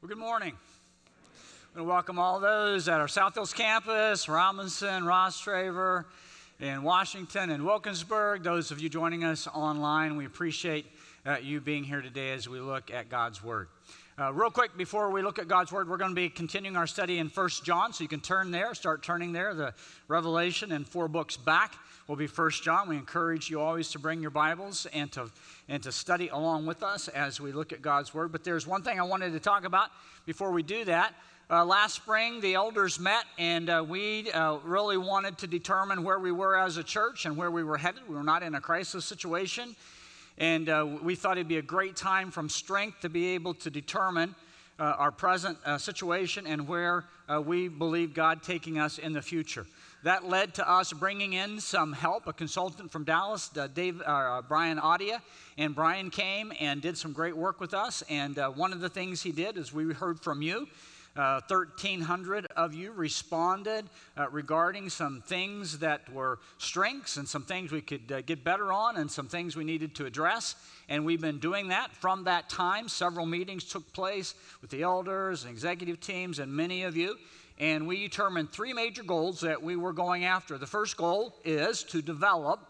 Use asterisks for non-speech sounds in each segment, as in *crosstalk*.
Well, good morning. I want to welcome all those at our South Hills campus, Robinson, Rostraver, in Washington and Wilkinsburg. Those of you joining us online, we appreciate uh, you being here today as we look at God's Word. Uh, real quick, before we look at God's Word, we're going to be continuing our study in First John, so you can turn there, start turning there. The Revelation and four books back will be First John. We encourage you always to bring your Bibles and to, and to study along with us as we look at God's Word. But there's one thing I wanted to talk about before we do that. Uh, last spring, the elders met, and uh, we uh, really wanted to determine where we were as a church and where we were headed. We were not in a crisis situation. And uh, we thought it'd be a great time from strength to be able to determine uh, our present uh, situation and where uh, we believe God taking us in the future. That led to us bringing in some help, a consultant from Dallas, uh, Dave, uh, Brian Audia. And Brian came and did some great work with us. And one of the things he did is we heard from you. Uh, 1,300 of you responded uh, regarding some things that were strengths and some things we could uh, get better on and some things we needed to address. And we've been doing that from that time. Several meetings took place with the elders and executive teams and many of you. And we determined three major goals that we were going after. The first goal is to develop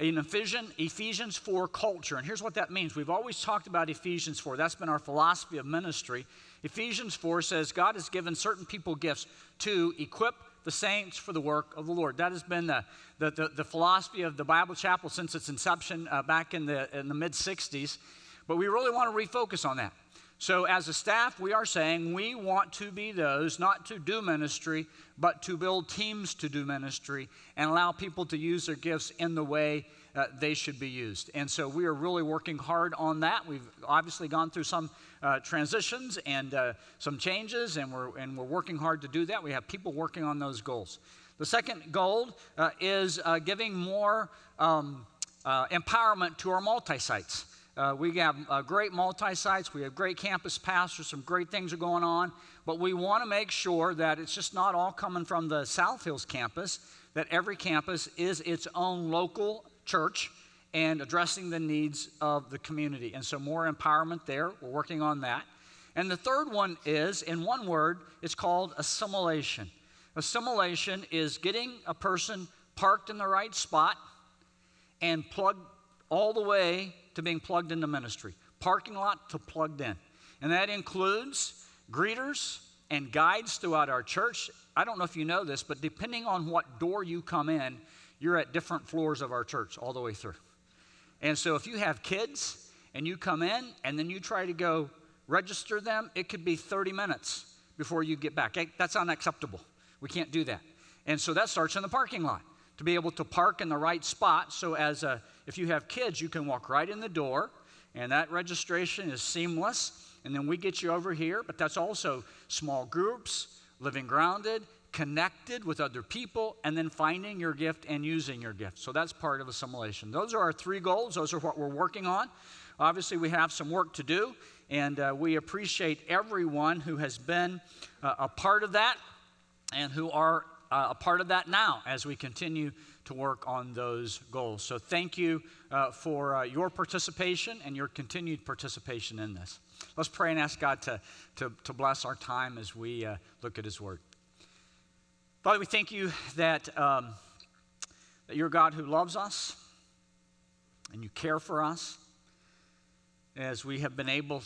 in Ephesians, Ephesians 4 culture. And here's what that means. We've always talked about Ephesians 4. That's been our philosophy of ministry. Ephesians 4 says God has given certain people gifts to equip the saints for the work of the Lord. That has been the, the, the, the philosophy of the Bible Chapel since its inception uh, back in the, in the mid 60s. But we really want to refocus on that. So, as a staff, we are saying we want to be those not to do ministry, but to build teams to do ministry and allow people to use their gifts in the way uh, they should be used. And so, we are really working hard on that. We've obviously gone through some uh, transitions and uh, some changes, and we're, and we're working hard to do that. We have people working on those goals. The second goal uh, is uh, giving more um, uh, empowerment to our multi sites. Uh, we have uh, great multi sites, we have great campus pastors, some great things are going on, but we want to make sure that it's just not all coming from the South Hills campus, that every campus is its own local church and addressing the needs of the community. And so, more empowerment there. We're working on that. And the third one is, in one word, it's called assimilation. Assimilation is getting a person parked in the right spot and plugged all the way to being plugged into ministry. Parking lot to plugged in. And that includes greeters and guides throughout our church. I don't know if you know this, but depending on what door you come in, you're at different floors of our church all the way through. And so if you have kids and you come in and then you try to go register them, it could be 30 minutes before you get back. That's unacceptable. We can't do that. And so that starts in the parking lot to be able to park in the right spot. So as a, if you have kids, you can walk right in the door and that registration is seamless. And then we get you over here, but that's also small groups, living grounded, connected with other people, and then finding your gift and using your gift. So that's part of assimilation. Those are our three goals. Those are what we're working on. Obviously, we have some work to do, and uh, we appreciate everyone who has been uh, a part of that and who are uh, a part of that now as we continue to work on those goals. So, thank you uh, for uh, your participation and your continued participation in this. Let's pray and ask God to, to, to bless our time as we uh, look at His Word. Father, we thank you that, um, that you're God who loves us and you care for us. As we have been able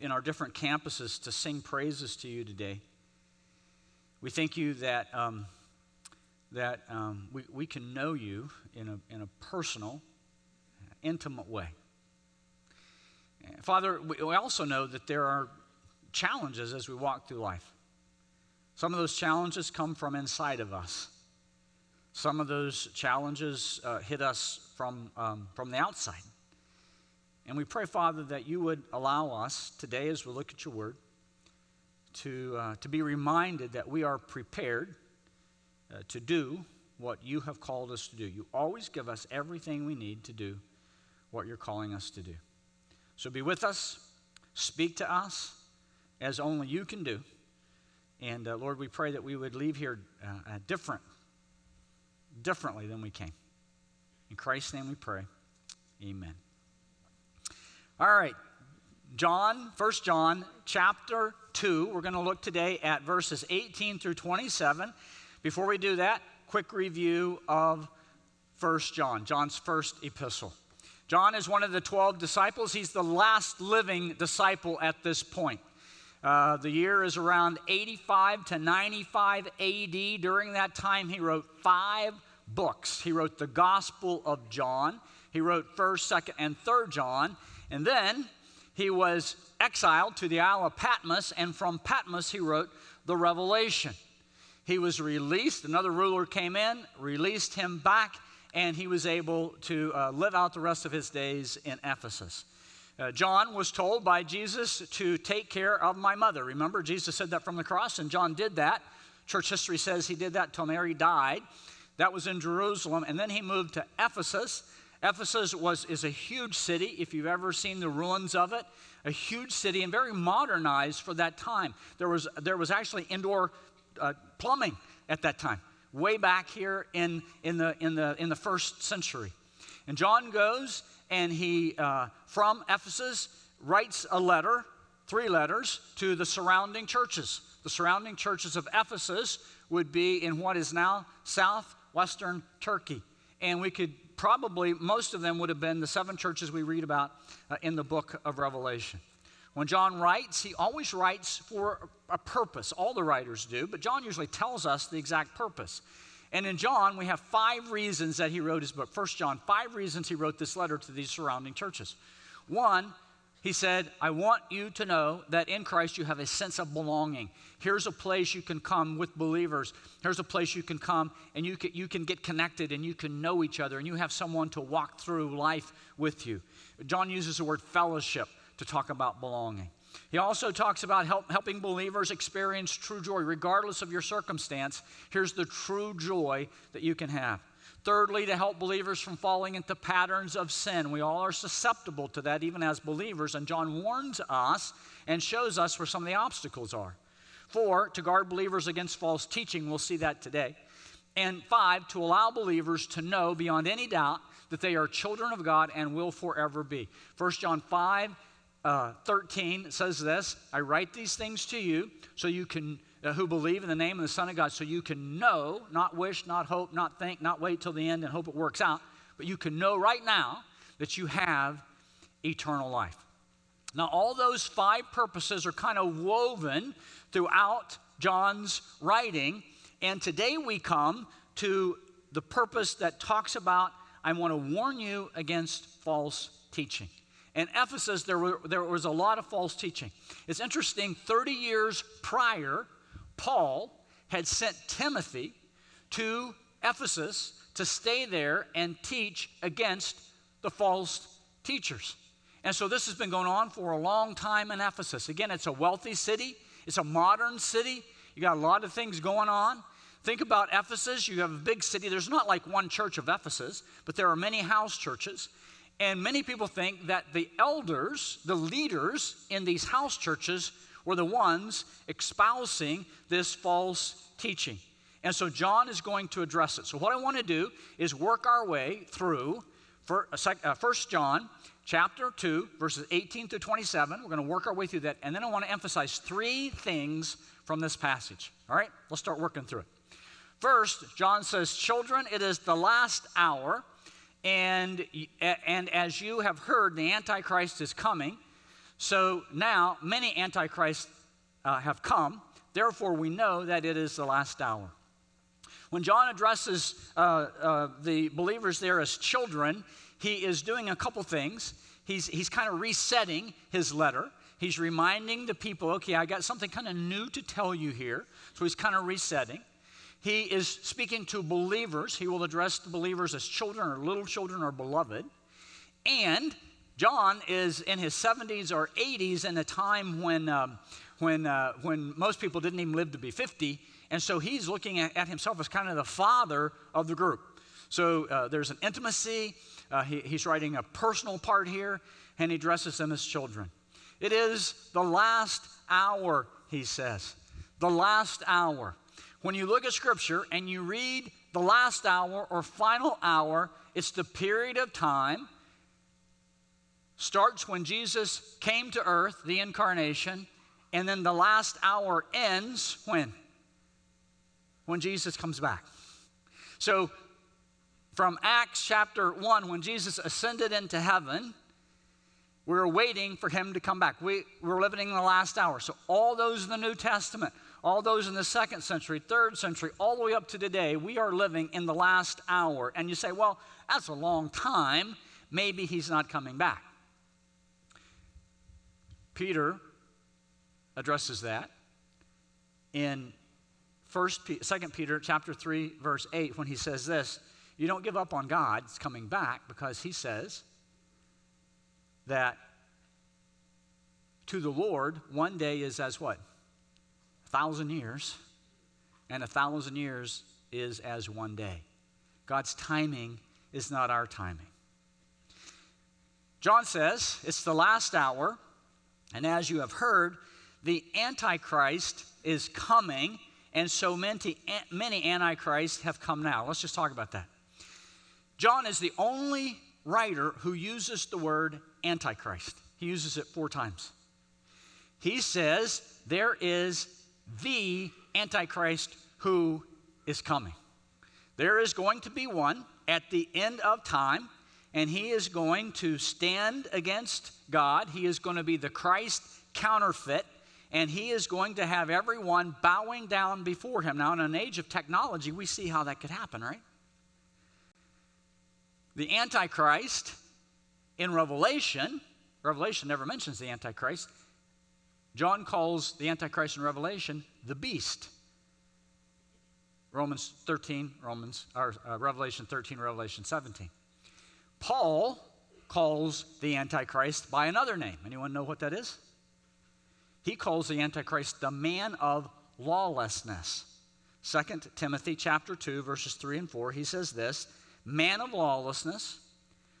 in our different campuses to sing praises to you today, we thank you that, um, that um, we, we can know you in a, in a personal, intimate way. Father, we also know that there are challenges as we walk through life. Some of those challenges come from inside of us. Some of those challenges uh, hit us from, um, from the outside. And we pray, Father, that you would allow us today, as we look at your word, to, uh, to be reminded that we are prepared uh, to do what you have called us to do. You always give us everything we need to do what you're calling us to do. So be with us, speak to us as only you can do. And uh, Lord, we pray that we would leave here uh, different, differently than we came. In Christ's name we pray. Amen. All right. John, 1 John chapter 2. We're going to look today at verses 18 through 27. Before we do that, quick review of 1 John, John's first epistle. John is one of the 12 disciples. He's the last living disciple at this point. Uh, the year is around 85 to 95 AD. During that time, he wrote five books. He wrote the Gospel of John, he wrote 1st, 2nd, and 3rd John, and then he was exiled to the Isle of Patmos, and from Patmos, he wrote the Revelation. He was released, another ruler came in, released him back, and he was able to uh, live out the rest of his days in Ephesus. Uh, John was told by Jesus to take care of my mother. Remember, Jesus said that from the cross, and John did that. Church history says he did that till Mary died. That was in Jerusalem, and then he moved to Ephesus. Ephesus was, is a huge city, if you've ever seen the ruins of it, a huge city and very modernized for that time. There was, there was actually indoor uh, plumbing at that time, way back here in, in, the, in, the, in the first century. And John goes and he, uh, from Ephesus, writes a letter, three letters, to the surrounding churches. The surrounding churches of Ephesus would be in what is now southwestern Turkey. And we could probably, most of them would have been the seven churches we read about uh, in the book of Revelation. When John writes, he always writes for a purpose. All the writers do, but John usually tells us the exact purpose. And in John, we have five reasons that he wrote his book. First John, five reasons he wrote this letter to these surrounding churches. One, he said, I want you to know that in Christ you have a sense of belonging. Here's a place you can come with believers. Here's a place you can come and you can, you can get connected and you can know each other and you have someone to walk through life with you. John uses the word fellowship to talk about belonging. He also talks about help, helping believers experience true joy, regardless of your circumstance. Here's the true joy that you can have. Thirdly, to help believers from falling into patterns of sin. We all are susceptible to that, even as believers, and John warns us and shows us where some of the obstacles are. Four, to guard believers against false teaching. We'll see that today. And five, to allow believers to know beyond any doubt that they are children of God and will forever be. 1 John 5 uh, 13 says this I write these things to you so you can, Uh, who believe in the name of the Son of God, so you can know, not wish, not hope, not think, not wait till the end and hope it works out, but you can know right now that you have eternal life. Now, all those five purposes are kind of woven throughout John's writing, and today we come to the purpose that talks about I want to warn you against false teaching. In Ephesus, there, were, there was a lot of false teaching. It's interesting, 30 years prior, Paul had sent Timothy to Ephesus to stay there and teach against the false teachers. And so this has been going on for a long time in Ephesus. Again, it's a wealthy city, it's a modern city. You got a lot of things going on. Think about Ephesus. You have a big city. There's not like one church of Ephesus, but there are many house churches. And many people think that the elders, the leaders in these house churches, were the ones espousing this false teaching. And so John is going to address it. So what I want to do is work our way through uh, uh, First John chapter 2, verses 18 to 27. We're going to work our way through that. And then I want to emphasize three things from this passage. All right? Let's start working through it. First, John says, Children, it is the last hour. And, and as you have heard, the Antichrist is coming. So now many Antichrists uh, have come. Therefore, we know that it is the last hour. When John addresses uh, uh, the believers there as children, he is doing a couple things. He's, he's kind of resetting his letter. He's reminding the people, okay, I got something kind of new to tell you here. So he's kind of resetting. He is speaking to believers. He will address the believers as children or little children or beloved. And John is in his 70s or 80s in a time when, um, when, uh, when most people didn't even live to be 50. And so he's looking at, at himself as kind of the father of the group. So uh, there's an intimacy. Uh, he, he's writing a personal part here, and he addresses them as children. It is the last hour, he says. The last hour. When you look at Scripture and you read the last hour or final hour, it's the period of time starts when Jesus came to earth, the incarnation, and then the last hour ends when? When Jesus comes back. So, from Acts chapter 1, when Jesus ascended into heaven, we are waiting for him to come back. We, we're living in the last hour. So, all those in the New Testament, all those in the second century, third century, all the way up to today, we are living in the last hour. And you say, well, that's a long time. Maybe he's not coming back. Peter addresses that in First, Second Peter chapter 3, verse 8, when he says this, you don't give up on God's coming back because he says that to the Lord, one day is as what? A thousand years, and a thousand years is as one day. God's timing is not our timing. John says it's the last hour, and as you have heard, the Antichrist is coming, and so many, many Antichrists have come now. Let's just talk about that. John is the only writer who uses the word Antichrist, he uses it four times. He says there is the Antichrist who is coming. There is going to be one at the end of time, and he is going to stand against God. He is going to be the Christ counterfeit, and he is going to have everyone bowing down before him. Now, in an age of technology, we see how that could happen, right? The Antichrist in Revelation, Revelation never mentions the Antichrist. John calls the Antichrist in Revelation the beast. Romans 13, Romans, or uh, Revelation 13, Revelation 17. Paul calls the Antichrist by another name. Anyone know what that is? He calls the Antichrist the man of lawlessness. 2 Timothy chapter 2, verses 3 and 4, he says this man of lawlessness,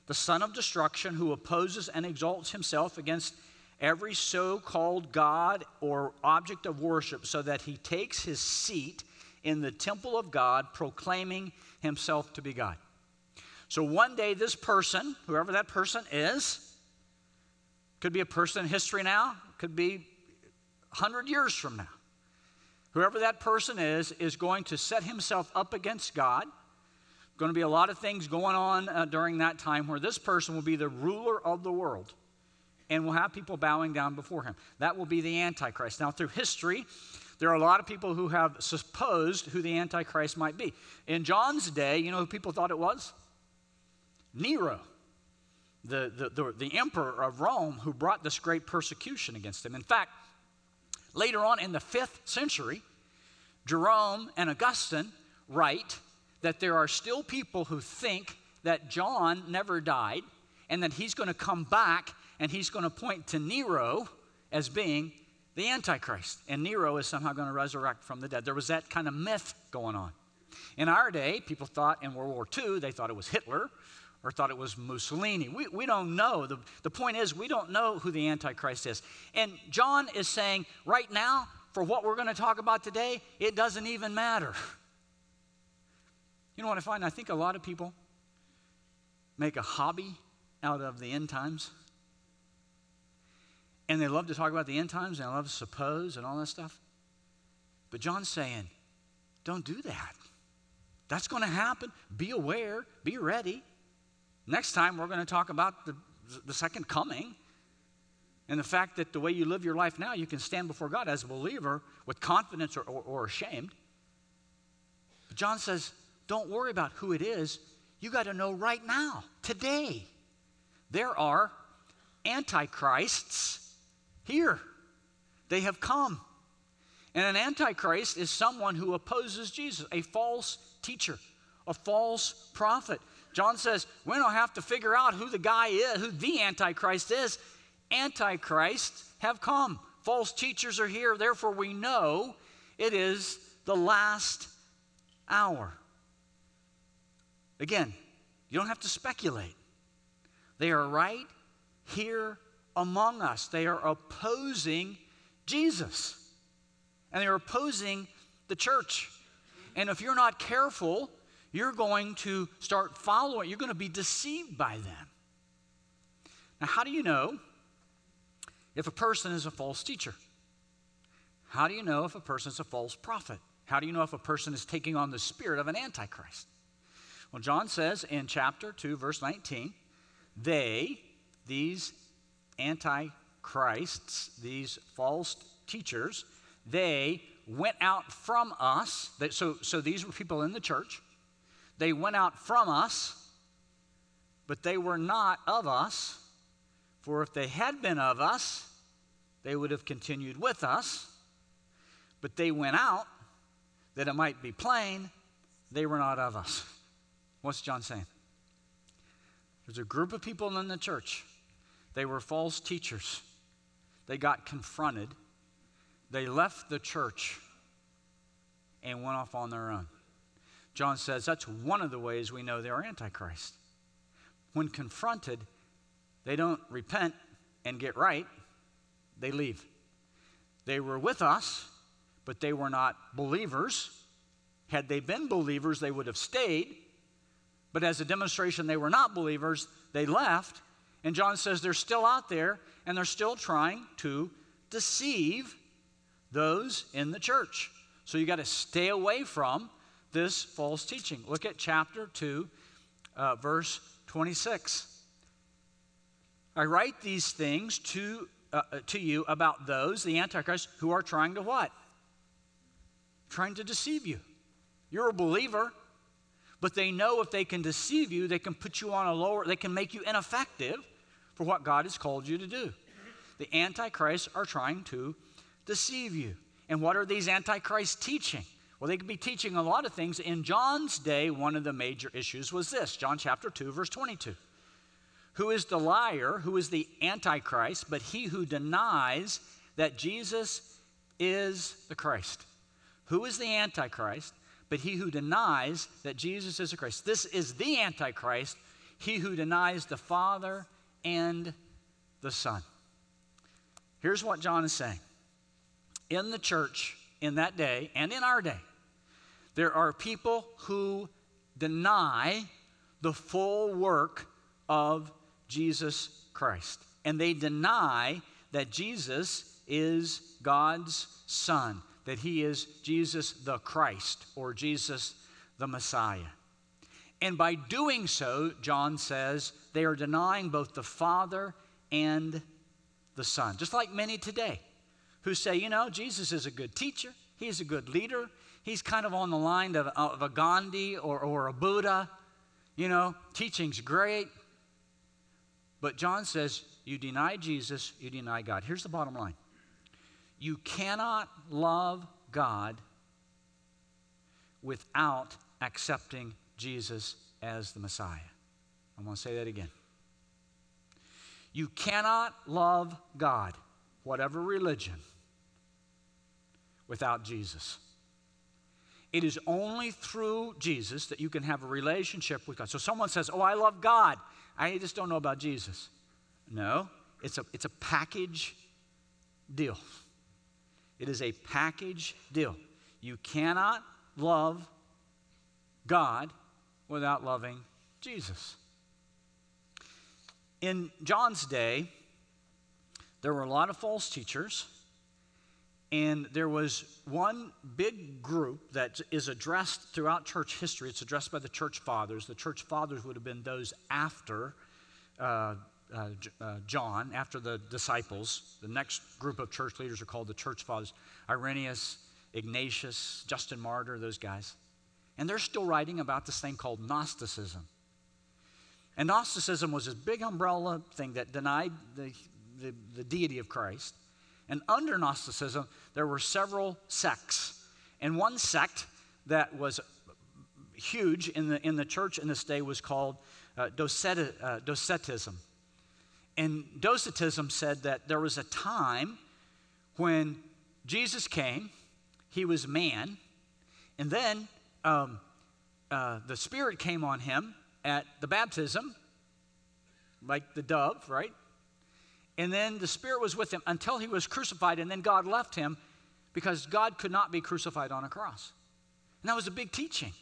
the son of destruction, who opposes and exalts himself against every so called God or object of worship, so that he takes his seat in the temple of God, proclaiming himself to be God. So one day, this person, whoever that person is, could be a person in history now, could be 100 years from now. Whoever that person is, is going to set himself up against God. Going to be a lot of things going on uh, during that time where this person will be the ruler of the world and will have people bowing down before him. That will be the Antichrist. Now, through history, there are a lot of people who have supposed who the Antichrist might be. In John's day, you know who people thought it was? Nero, the, the, the, the emperor of Rome, who brought this great persecution against him. In fact, later on in the fifth century, Jerome and Augustine write that there are still people who think that John never died and that he's going to come back and he's going to point to Nero as being the Antichrist. And Nero is somehow going to resurrect from the dead. There was that kind of myth going on. In our day, people thought in World War II, they thought it was Hitler or thought it was Mussolini. We, we don't know. The, the point is, we don't know who the Antichrist is. And John is saying, right now, for what we're going to talk about today, it doesn't even matter. You know what I find? I think a lot of people make a hobby out of the end times. And they love to talk about the end times and they love to suppose and all that stuff. But John's saying, don't do that. That's going to happen. Be aware, be ready. Next time, we're going to talk about the, the second coming and the fact that the way you live your life now, you can stand before God as a believer with confidence or, or, or ashamed. But John says, don't worry about who it is. You got to know right now, today, there are antichrists here. They have come. And an antichrist is someone who opposes Jesus, a false teacher, a false prophet. John says, we don't have to figure out who the guy is, who the antichrist is. Antichrists have come. False teachers are here. Therefore, we know it is the last hour. Again, you don't have to speculate. They are right here among us. They are opposing Jesus. And they're opposing the church. And if you're not careful, you're going to start following, you're going to be deceived by them. Now, how do you know if a person is a false teacher? How do you know if a person is a false prophet? How do you know if a person is taking on the spirit of an antichrist? Well, John says in chapter 2, verse 19, they, these antichrists, these false teachers, they went out from us. So, so these were people in the church. They went out from us, but they were not of us. For if they had been of us, they would have continued with us. But they went out that it might be plain they were not of us. What's John saying? There's a group of people in the church. They were false teachers. They got confronted. They left the church and went off on their own. John says that's one of the ways we know they're Antichrist. When confronted, they don't repent and get right, they leave. They were with us, but they were not believers. Had they been believers, they would have stayed. But as a demonstration they were not believers, they left. And John says they're still out there and they're still trying to deceive those in the church. So you got to stay away from this false teaching. Look at chapter 2, uh, verse 26. I write these things to, uh, uh, to you about those, the Antichrist, who are trying to what? Trying to deceive you. You're a believer, but they know if they can deceive you, they can put you on a lower, they can make you ineffective for what God has called you to do. The Antichrists are trying to deceive you. And what are these Antichrists teaching? Well, they could be teaching a lot of things. In John's day, one of the major issues was this John chapter 2, verse 22. Who is the liar? Who is the Antichrist? But he who denies that Jesus is the Christ. Who is the Antichrist? But he who denies that Jesus is the Christ. This is the Antichrist, he who denies the Father and the Son. Here's what John is saying. In the church, in that day, and in our day, there are people who deny the full work of Jesus Christ. And they deny that Jesus is God's Son, that He is Jesus the Christ or Jesus the Messiah. And by doing so, John says, they are denying both the Father and the Son. Just like many today who say, you know, Jesus is a good teacher, he's a good leader, he's kind of on the line of, of a Gandhi or, or a Buddha. You know, teaching's great. But John says, you deny Jesus, you deny God. Here's the bottom line you cannot love God without accepting Jesus as the Messiah. I'm going to say that again. You cannot love God, whatever religion, without Jesus. It is only through Jesus that you can have a relationship with God. So someone says, Oh, I love God. I just don't know about Jesus. No, it's a, it's a package deal. It is a package deal. You cannot love God without loving Jesus. In John's day, there were a lot of false teachers, and there was one big group that is addressed throughout church history. It's addressed by the church fathers. The church fathers would have been those after uh, uh, uh, John, after the disciples. The next group of church leaders are called the church fathers Irenaeus, Ignatius, Justin Martyr, those guys. And they're still writing about this thing called Gnosticism. And Gnosticism was this big umbrella thing that denied the, the, the deity of Christ. And under Gnosticism, there were several sects. And one sect that was huge in the, in the church in this day was called uh, Docet, uh, Docetism. And Docetism said that there was a time when Jesus came, he was man, and then um, uh, the Spirit came on him at the baptism, like the dove, right? And then the Spirit was with him until he was crucified, and then God left him because God could not be crucified on a cross. And that was a big teaching.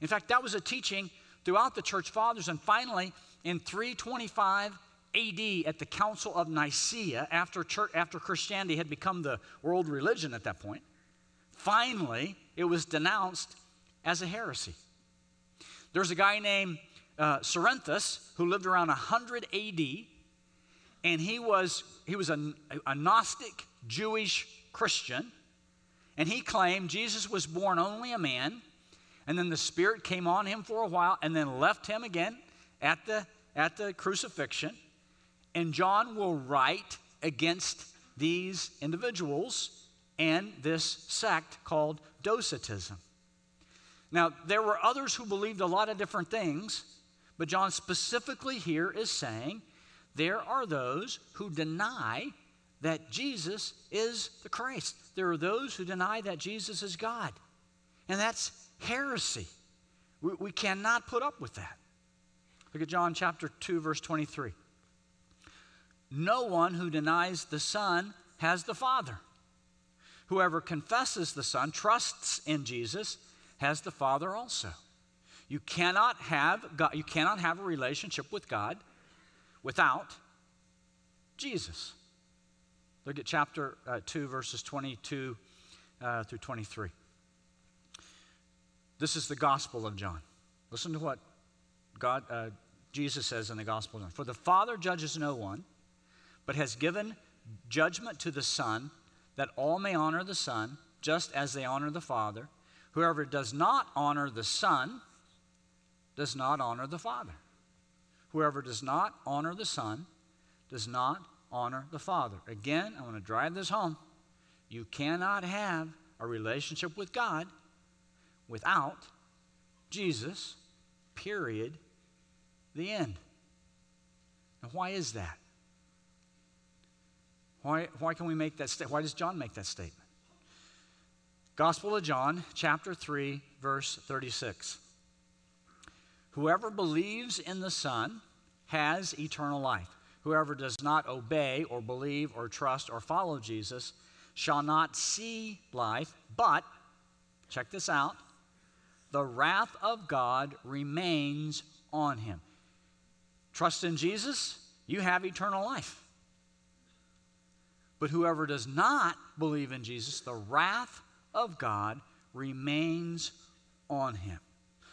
In fact, that was a teaching throughout the church fathers. And finally, in 325 AD at the Council of Nicaea, after, church, after Christianity had become the world religion at that point, finally it was denounced as a heresy. There's a guy named uh, Cerinthus who lived around 100 AD, and he was, he was a, a Gnostic Jewish Christian, and he claimed Jesus was born only a man, and then the Spirit came on him for a while, and then left him again at the, at the crucifixion. And John will write against these individuals and this sect called Docetism. Now, there were others who believed a lot of different things, but John specifically here is saying there are those who deny that Jesus is the Christ. There are those who deny that Jesus is God. And that's heresy. We, we cannot put up with that. Look at John chapter 2, verse 23. No one who denies the Son has the Father. Whoever confesses the Son, trusts in Jesus, has the Father also. You cannot have God, you cannot have a relationship with God without Jesus. Look at chapter uh, 2, verses 22 uh, through 23. This is the Gospel of John. Listen to what God, uh, Jesus says in the Gospel of John. For the Father judges no one, but has given judgment to the Son, that all may honor the Son, just as they honor the Father. Whoever does not honor the Son does not honor the Father. Whoever does not honor the Son does not honor the Father. Again, I want to drive this home. You cannot have a relationship with God without Jesus, period, the end. Now, why is that? Why, why can we make that statement? Why does John make that statement? Gospel of John, chapter 3, verse 36. Whoever believes in the Son has eternal life. Whoever does not obey or believe or trust or follow Jesus shall not see life, but, check this out, the wrath of God remains on him. Trust in Jesus, you have eternal life. But whoever does not believe in Jesus, the wrath of God remains on him.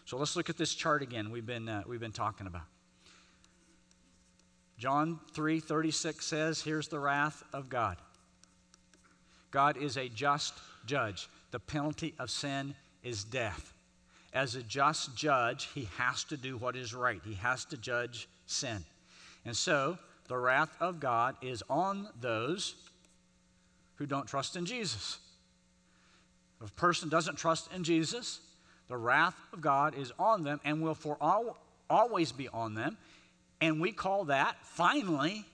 So let's look at this chart again we've been, uh, we've been talking about. John 3:36 says, "Here's the wrath of God. God is a just judge. The penalty of sin is death. As a just judge, he has to do what is right. He has to judge sin. And so, the wrath of God is on those who don't trust in Jesus. If a person doesn't trust in Jesus, the wrath of God is on them and will for all, always be on them. And we call that, finally,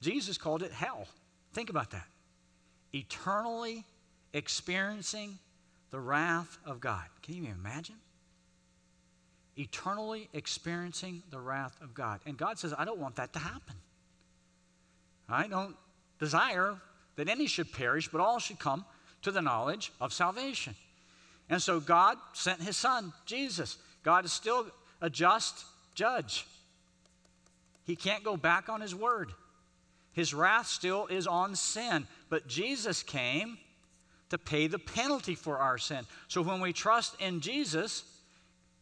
Jesus called it hell. Think about that. Eternally experiencing the wrath of God. Can you imagine? Eternally experiencing the wrath of God. And God says, I don't want that to happen. I don't desire that any should perish, but all should come to the knowledge of salvation. And so God sent his son, Jesus. God is still a just judge. He can't go back on his word. His wrath still is on sin. But Jesus came to pay the penalty for our sin. So when we trust in Jesus,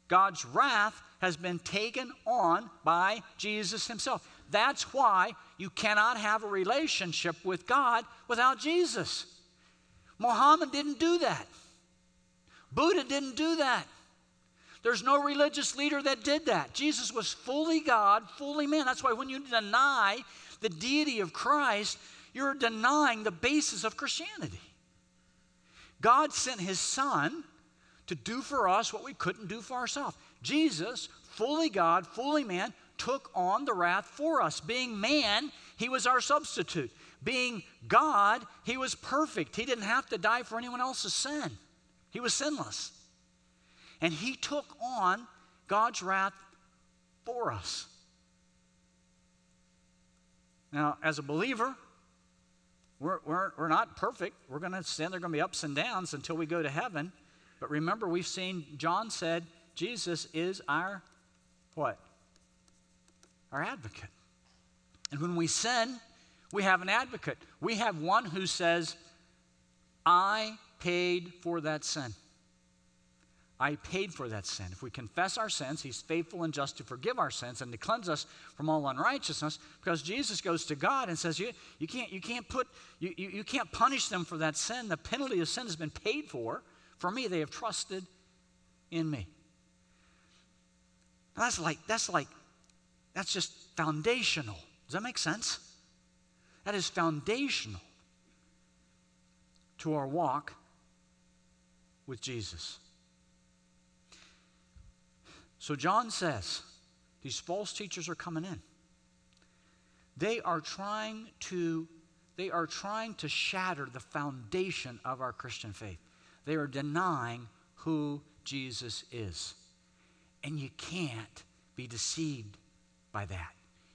God's wrath has been taken on by Jesus himself. That's why you cannot have a relationship with God without Jesus. Muhammad didn't do that. Buddha didn't do that. There's no religious leader that did that. Jesus was fully God, fully man. That's why when you deny the deity of Christ, you're denying the basis of Christianity. God sent his son to do for us what we couldn't do for ourselves. Jesus, fully God, fully man, took on the wrath for us. Being man, he was our substitute. Being God, he was perfect. He didn't have to die for anyone else's sin, he was sinless. And he took on God's wrath for us. Now, as a believer, we're, we're, we're not perfect. We're going to sin. There are going to be ups and downs until we go to heaven. But remember, we've seen, John said, Jesus is our what? Our advocate. And when we sin, we have an advocate. We have one who says, I paid for that sin. I paid for that sin. If we confess our sins, He's faithful and just to forgive our sins and to cleanse us from all unrighteousness. Because Jesus goes to God and says, You, you, can't, you, can't, put, you, you, you can't punish them for that sin. The penalty of sin has been paid for. For me, they have trusted in me. Now That's like, that's like, that's just foundational. Does that make sense? That is foundational to our walk with Jesus. So John says these false teachers are coming in. They are trying to they are trying to shatter the foundation of our Christian faith. They are denying who Jesus is. And you can't be deceived by that.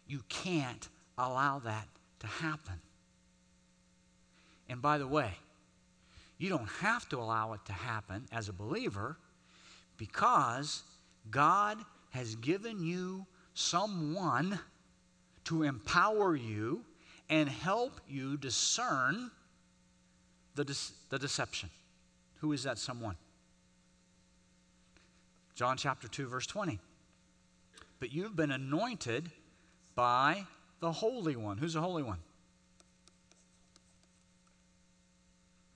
You can't allow that to happen. And by the way, you don't have to allow it to happen as a believer because God has given you someone to empower you and help you discern the, de- the deception. Who is that someone? John chapter 2, verse 20. But you've been anointed by the Holy One. Who's the Holy One?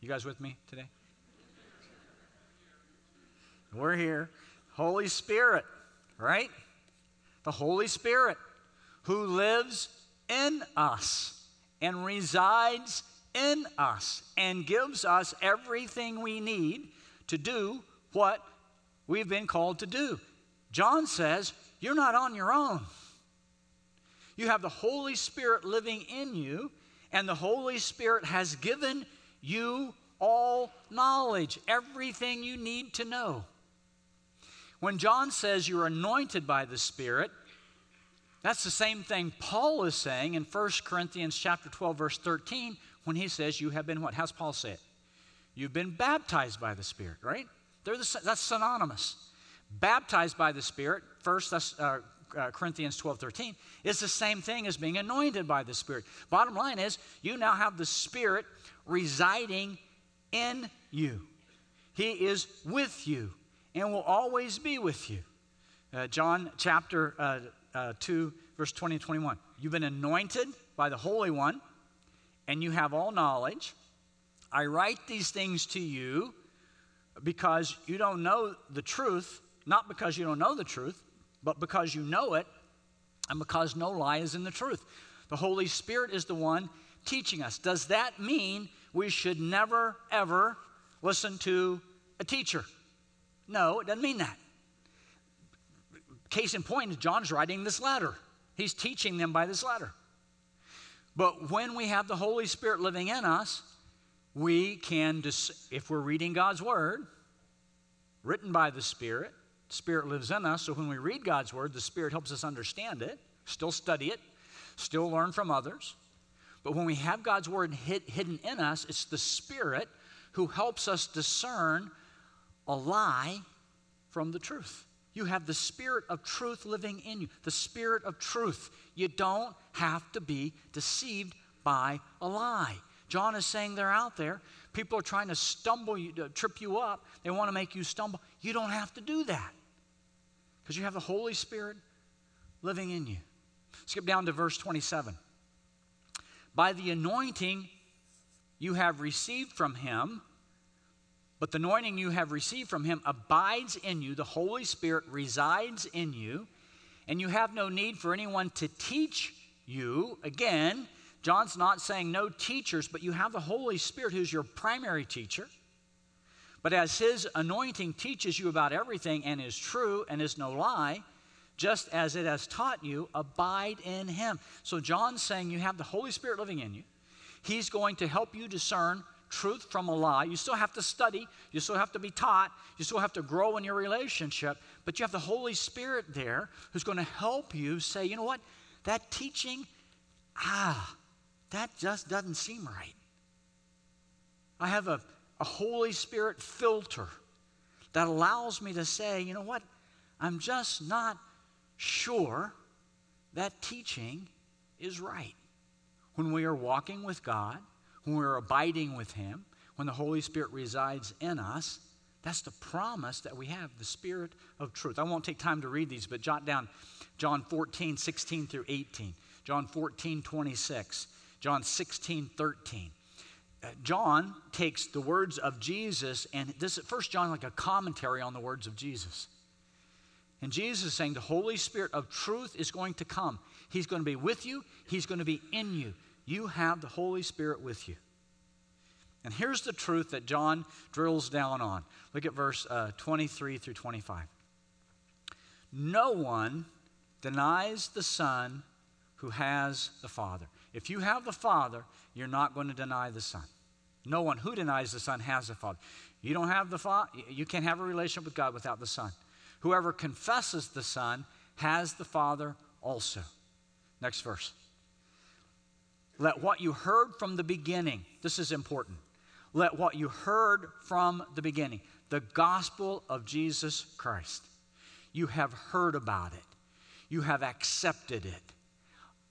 You guys with me today? We're here. Holy Spirit, right? The Holy Spirit who lives in us and resides in us and gives us everything we need to do what we've been called to do. John says, You're not on your own. You have the Holy Spirit living in you, and the Holy Spirit has given you all knowledge, everything you need to know. When John says you're anointed by the Spirit, that's the same thing Paul is saying in 1 Corinthians chapter 12 verse 13 when he says you have been what? How's Paul say it? You've been baptized by the Spirit, right? The, that's synonymous. Baptized by the Spirit, first uh, uh, Corinthians 12, 13, is the same thing as being anointed by the Spirit. Bottom line is, you now have the Spirit residing in you. He is with you and will always be with you. Uh, John chapter uh, uh 2, verse 20 and 21. You've been anointed by the Holy One, and you have all knowledge. I write these things to you because you don't know the truth, not because you don't know the truth, but because you know it, and because no lie is in the truth. The Holy Spirit is the one teaching us. Does that mean we should never, ever listen to a teacher? No, it doesn't mean that. Case in point, John's writing this letter. He's teaching them by this letter. But when we have the Holy Spirit living in us, we can, if we're reading God's Word, written by the Spirit, Spirit lives in us. So when we read God's Word, the Spirit helps us understand it, still study it, still learn from others. But when we have God's Word hid, hidden in us, it's the Spirit who helps us discern a lie from the truth. You have the Spirit of truth living in you, the Spirit of truth. You don't have to be deceived by a lie. John is saying they're out there. People are trying to stumble you, to trip you up. They want to make you stumble. You don't have to do that because you have the Holy Spirit living in you. Skip down to verse 27. By the anointing you have received from him, but the anointing you have received from him abides in you, the Holy Spirit resides in you, and you have no need for anyone to teach you. Again, John's not saying no teachers, but you have the Holy Spirit who's your primary teacher. But as his anointing teaches you about everything and is true and is no lie, just as it has taught you, abide in him. So John's saying you have the Holy Spirit living in you. He's going to help you discern truth from a lie. You still have to study, you still have to be taught, you still have to grow in your relationship, but you have the Holy Spirit there who's going to help you say, you know what? That teaching, ah, that just doesn't seem right. I have a, a Holy Spirit filter that allows me to say, you know what? I'm just not sure that teaching is right. When we are walking with God, when we are abiding with Him, when the Holy Spirit resides in us, that's the promise that we have, the Spirit of truth. I won't take time to read these, but jot down John 14, 16 through 18, John 14, 26, John 16, 13. Uh, John takes the words of Jesus, and this first John like a commentary on the words of Jesus. And Jesus is saying the Holy Spirit of truth is going to come. He's going to be with you, He's going to be in you. You have the Holy Spirit with you. And here's the truth that John drills down on. Look at verse uh, 23 through 25. No one denies the Son who has the Father. If you have the Father, you're not going to deny the Son. No one who denies the Son has the Father. You don't have the Father, you can't have a relationship with God without the Son. Whoever confesses the Son has the Father also. Next verse. Let what you heard from the beginning, this is important. Let what you heard from the beginning, the gospel of Jesus Christ, you have heard about it, you have accepted it.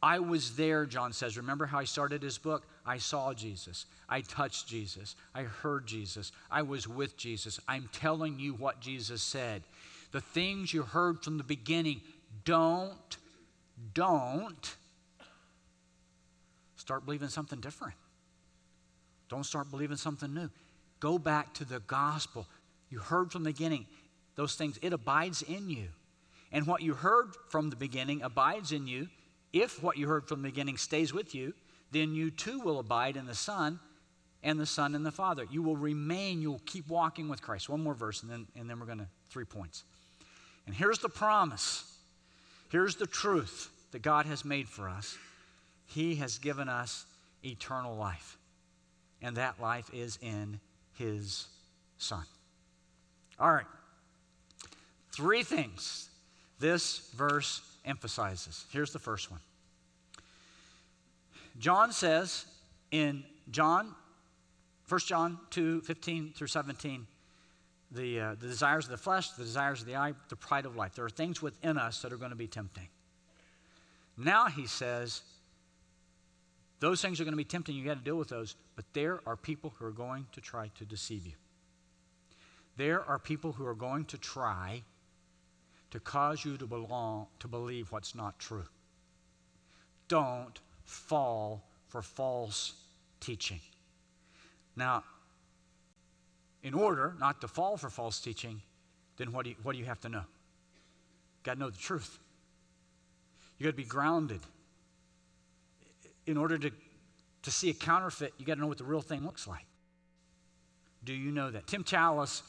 I was there, John says. Remember how I started his book? I saw Jesus. I touched Jesus. I heard Jesus. I was with Jesus. I'm telling you what Jesus said. The things you heard from the beginning, don't, don't Start believing something different. Don't start believing something new. Go back to the gospel. You heard from the beginning those things, it abides in you. And what you heard from the beginning abides in you. If what you heard from the beginning stays with you, then you too will abide in the Son and the Son and the Father. You will remain, you'll keep walking with Christ. One more verse, and then, and then we're going to, three points. And here's the promise. Here's the truth that God has made for us. He has given us eternal life, and that life is in His Son. All right. Three things this verse emphasizes. Here's the first one. John says in John, 1 John 2 15 through 17, the, uh, the desires of the flesh, the desires of the eye, the pride of life. There are things within us that are going to be tempting. Now he says, those things are going to be tempting. You got to deal with those. But there are people who are going to try to deceive you. There are people who are going to try to cause you to belong to believe what's not true. Don't fall for false teaching. Now, in order not to fall for false teaching, then what do you, what do you have to know? You got to know the truth. You got to be grounded in order to, to see a counterfeit, you got to know what the real thing looks like. Do you know that? Tim Challies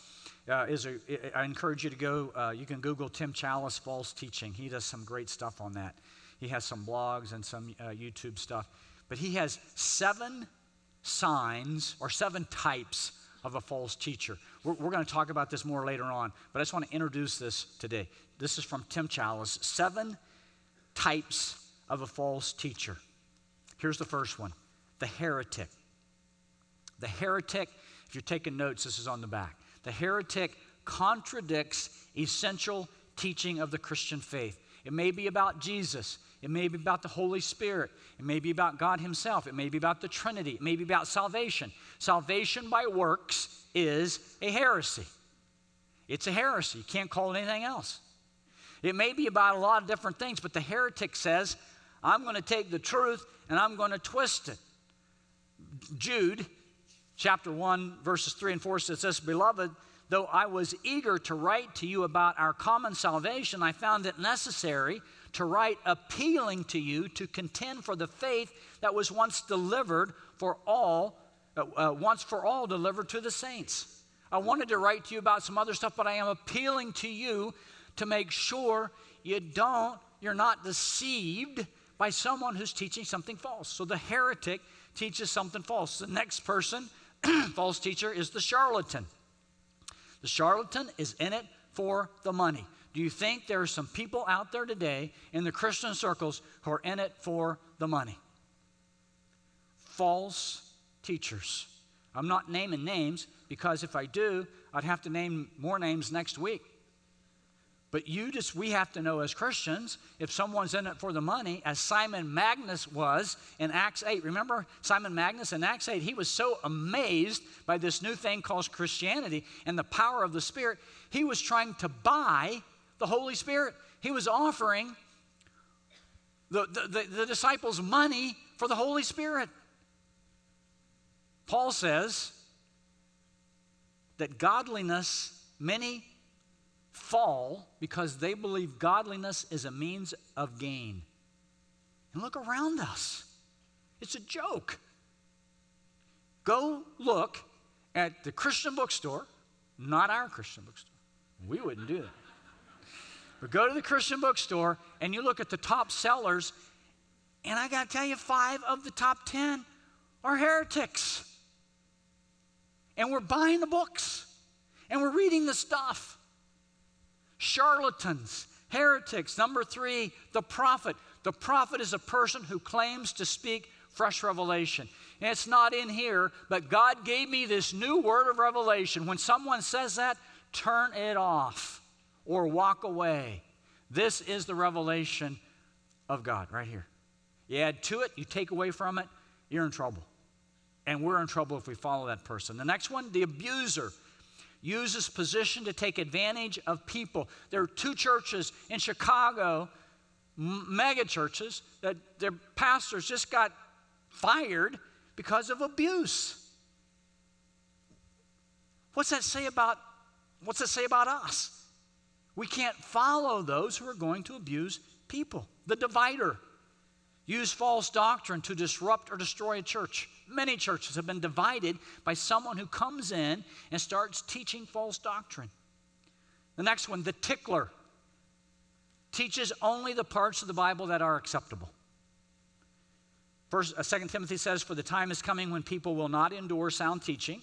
uh, is a, I encourage you to go, uh, you can Google Tim Challies false teaching. He does some great stuff on that. He has some blogs and some uh, YouTube stuff. But he has seven signs or seven types of a false teacher. We're, we're going to talk about this more later on, but I just want to introduce this today. This is from Tim Challies Seven types of a false teacher. Here's the first one the heretic. The heretic, if you're taking notes, this is on the back. The heretic contradicts essential teaching of the Christian faith. It may be about Jesus. It may be about the Holy Spirit. It may be about God Himself. It may be about the Trinity. It may be about salvation. Salvation by works is a heresy. It's a heresy. You can't call it anything else. It may be about a lot of different things, but the heretic says, I'm going to take the truth and I'm going to twist it. Jude chapter 1, verses 3 and 4 says this Beloved, though I was eager to write to you about our common salvation, I found it necessary to write appealing to you to contend for the faith that was once delivered for all, uh, uh, once for all delivered to the saints. I wanted to write to you about some other stuff, but I am appealing to you to make sure you don't, you're not deceived by someone who's teaching something false. So the heretic teaches something false. The next person, *clears throat* false teacher, is the charlatan. The charlatan is in it for the money. Do you think there are some people out there today in the Christian circles who are in it for the money? False teachers. I'm not naming names because if I do, I'd have to name more names next week. But you just, we have to know as Christians, if someone's in it for the money, as Simon Magnus was in Acts 8. Remember Simon Magnus in Acts 8? He was so amazed by this new thing called Christianity and the power of the Spirit, he was trying to buy the Holy Spirit. He was offering the, the, the, the disciples money for the Holy Spirit. Paul says that godliness, many fall because they believe godliness is a means of gain. And look around us, it's a joke. Go look at the Christian bookstore, not our Christian bookstore. We wouldn't do that. But go to the Christian bookstore and you look at the top sellers, and I got to tell you, five of the top 10 are heretics. And we're buying the books and we're reading the stuff charlatans, heretics. Number three, the prophet. The prophet is a person who claims to speak fresh revelation. And it's not in here, but God gave me this new word of revelation. When someone says that, turn it off or walk away. This is the revelation of God right here. You add to it, you take away from it, you're in trouble. And we're in trouble if we follow that person. The next one, the abuser uses position to take advantage of people. There are two churches in Chicago, mega churches, that their pastors just got fired because of abuse. What's that say about what's that say about us? We can't follow those who are going to abuse people. The divider use false doctrine to disrupt or destroy a church. Many churches have been divided by someone who comes in and starts teaching false doctrine. The next one, the tickler, teaches only the parts of the Bible that are acceptable. First, uh, 2 Timothy says, For the time is coming when people will not endure sound teaching,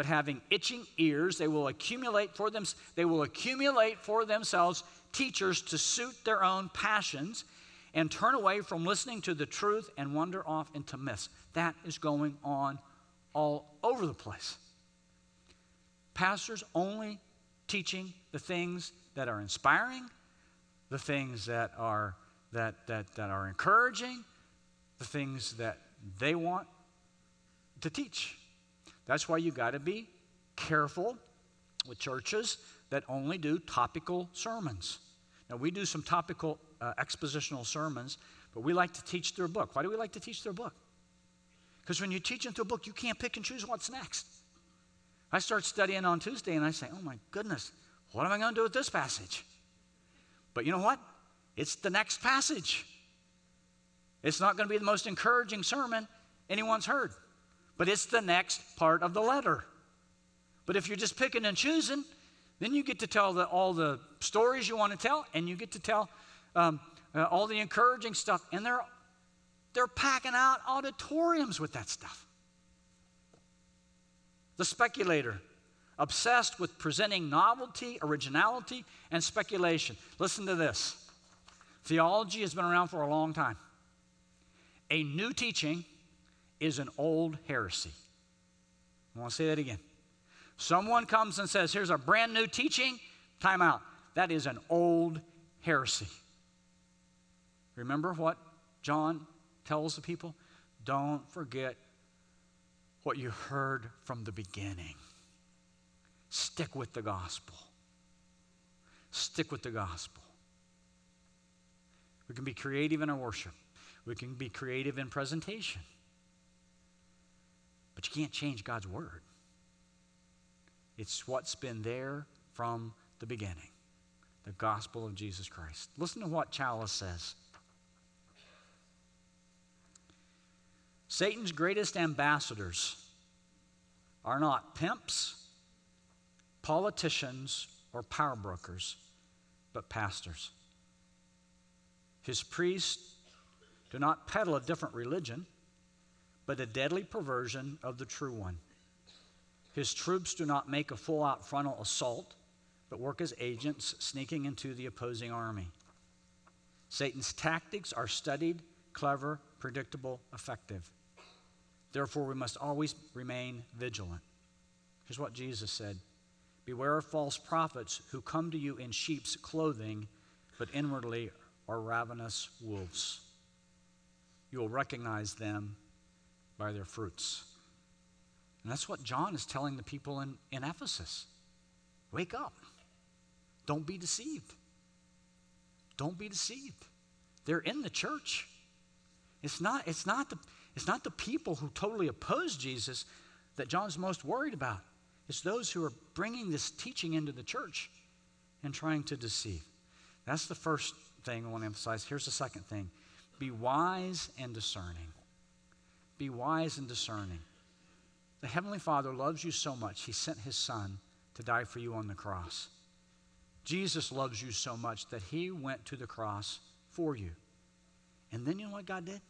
but having itching ears, they will accumulate for them, they will accumulate for themselves teachers to suit their own passions and turn away from listening to the truth and wander off into myths. That is going on all over the place. Pastors only teaching the things that are inspiring, the things that are that that, that are encouraging, the things that they want to teach. That's why you got to be careful with churches that only do topical sermons. Now, we do some topical uh, expositional sermons, but we like to teach through a book. Why do we like to teach through a book? Because when you're teaching through a book, you can't pick and choose what's next. I start studying on Tuesday and I say, oh my goodness, what am I going to do with this passage? But you know what? It's the next passage. It's not going to be the most encouraging sermon anyone's heard, but it's the next part of the letter. But if you're just picking and choosing, then you get to tell the, all the stories you want to tell, and you get to tell um, uh, all the encouraging stuff, and they're, they're packing out auditoriums with that stuff. The speculator, obsessed with presenting novelty, originality, and speculation. Listen to this theology has been around for a long time. A new teaching is an old heresy. I want to say that again. Someone comes and says, Here's a brand new teaching, time out. That is an old heresy. Remember what John tells the people? Don't forget what you heard from the beginning. Stick with the gospel. Stick with the gospel. We can be creative in our worship, we can be creative in presentation. But you can't change God's word. It's what's been there from the beginning the gospel of Jesus Christ. Listen to what Challies says. Satan's greatest ambassadors are not pimps, politicians, or power brokers, but pastors. His priests do not peddle a different religion, but a deadly perversion of the true one. His troops do not make a full out frontal assault, but work as agents sneaking into the opposing army. Satan's tactics are studied, clever, predictable, effective. Therefore, we must always remain vigilant. Here's what Jesus said Beware of false prophets who come to you in sheep's clothing, but inwardly are ravenous wolves. You will recognize them by their fruits. And that's what John is telling the people in, in Ephesus. Wake up. Don't be deceived. Don't be deceived. They're in the church. It's not, it's not, the, it's not the people who totally oppose Jesus that John's most worried about. It's those who are bringing this teaching into the church and trying to deceive. That's the first thing I want to emphasize. Here's the second thing be wise and discerning. Be wise and discerning. The Heavenly Father loves you so much, He sent His Son to die for you on the cross. Jesus loves you so much that He went to the cross for you. And then you know what God did?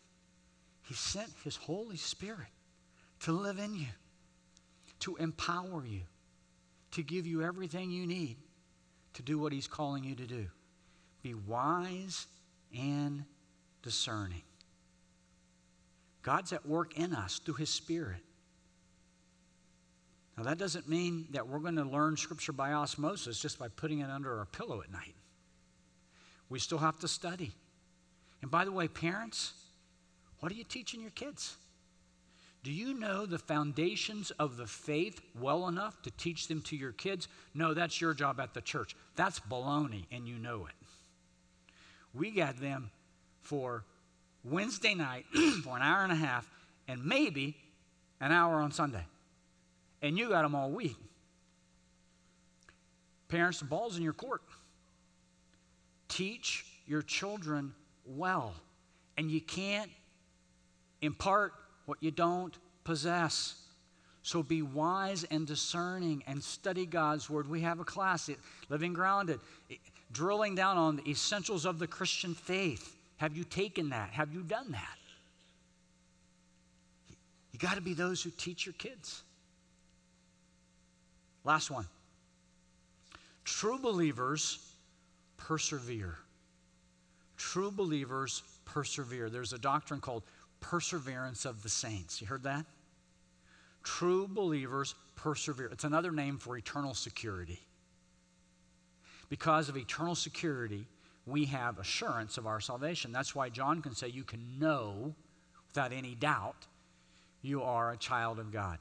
He sent His Holy Spirit to live in you, to empower you, to give you everything you need to do what He's calling you to do. Be wise and discerning. God's at work in us through His Spirit. Now, that doesn't mean that we're going to learn Scripture by osmosis just by putting it under our pillow at night. We still have to study. And by the way, parents, what are you teaching your kids? Do you know the foundations of the faith well enough to teach them to your kids? No, that's your job at the church. That's baloney, and you know it. We got them for Wednesday night *clears throat* for an hour and a half and maybe an hour on Sunday and you got them all week. Parents, the ball's in your court. Teach your children well, and you can't impart what you don't possess. So be wise and discerning and study God's word. We have a class, Living Grounded, eh, drilling down on the essentials of the Christian faith. Have you taken that? Have you done that? You got to be those who teach your kids. Last one. True believers persevere. True believers persevere. There's a doctrine called perseverance of the saints. You heard that? True believers persevere. It's another name for eternal security. Because of eternal security, we have assurance of our salvation. That's why John can say, You can know without any doubt you are a child of God.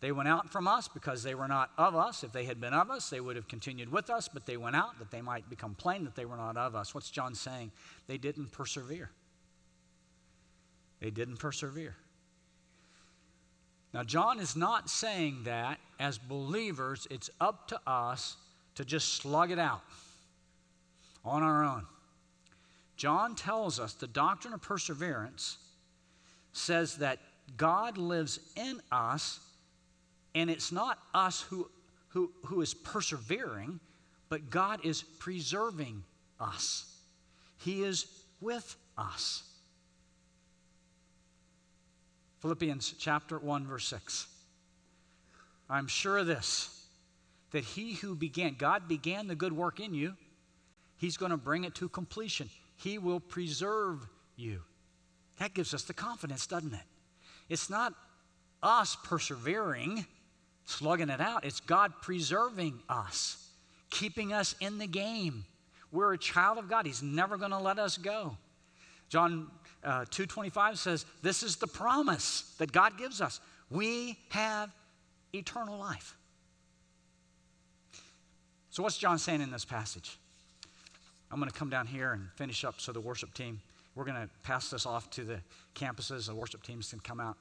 They went out from us because they were not of us. If they had been of us, they would have continued with us, but they went out that they might become plain that they were not of us. What's John saying? They didn't persevere. They didn't persevere. Now, John is not saying that as believers, it's up to us to just slug it out on our own. John tells us the doctrine of perseverance says that God lives in us and it's not us who, who, who is persevering, but God is preserving us. He is with us. Philippians chapter 1, verse 6. I'm sure of this, that he who began, God began the good work in you, he's going to bring it to completion. He will preserve you. That gives us the confidence, doesn't it? It's not us persevering, slugging it out. It's God preserving us, keeping us in the game. We're a child of God. He's never going to let us go. John uh, 2.25 says, this is the promise that God gives us. We have eternal life. So what's John saying in this passage? I'm going to come down here and finish up so the worship team, we're going to pass this off to the campuses. The worship teams can come out.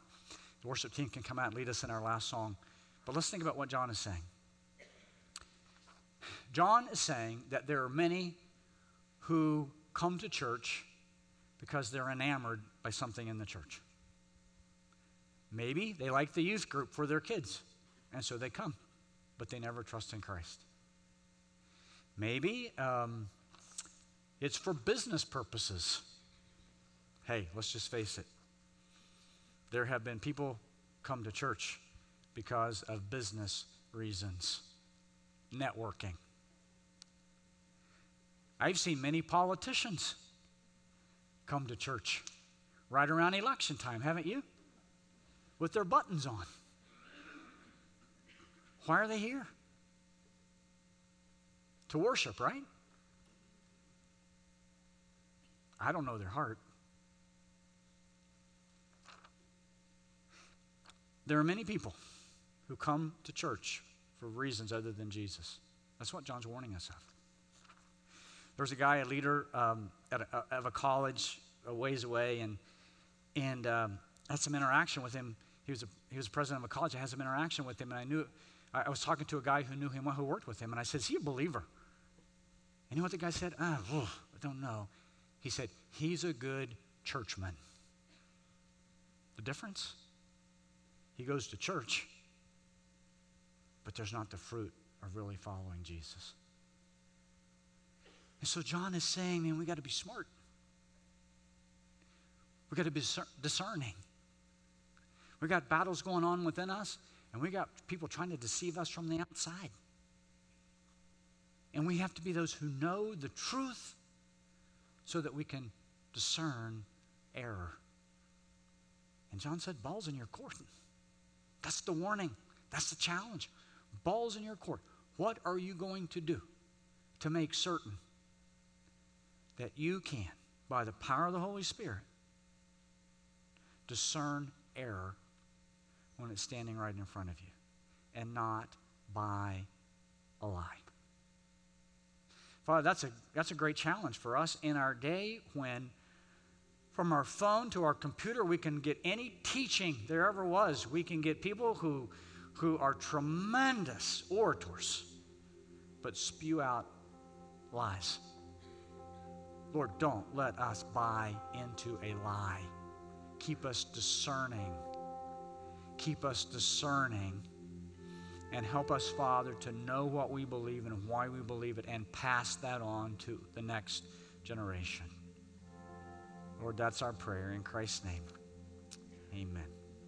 The worship team can come out and lead us in our last song. But let's think about what John is saying. John is saying that there are many who come to church because they're enamored by something in the church. Maybe they like the youth group for their kids, and so they come, but they never trust in Christ. Maybe um, it's for business purposes. Hey, let's just face it. There have been people come to church because of business reasons, networking. I've seen many politicians come to church right around election time, haven't you? With their buttons on. Why are they here? to worship, right? I don't know their heart. There are many people who come to church for reasons other than Jesus. That's what John's warning us of. There was a guy, a leader um, at a, of a college a ways away, and, and um, had some interaction with him. He was, a, he was president of a college. I had some interaction with him, and I knew, I, I was talking to a guy who knew him, who worked with him, and I said, Is he a believer? And you know what the guy said? Oh, I don't know. He said, He's a good churchman. The difference? He goes to church, but there's not the fruit of really following Jesus. And so John is saying, man, we got to be smart. We got to be discerning. We got battles going on within us, and we got people trying to deceive us from the outside. And we have to be those who know the truth so that we can discern error. And John said, Ball's in your court. That's the warning. That's the challenge. Ball's in your court. What are you going to do to make certain that you can, by the power of the Holy Spirit, discern error when it's standing right in front of you and not buy a lie? Father, that's a, that's a great challenge for us in our day when from our phone to our computer, we can get any teaching there ever was. We can get people who, who are tremendous orators, but spew out lies. Lord, don't let us buy into a lie. Keep us discerning. Keep us discerning. And help us, Father, to know what we believe and why we believe it and pass that on to the next generation. Lord, that's our prayer in Christ's name. Amen.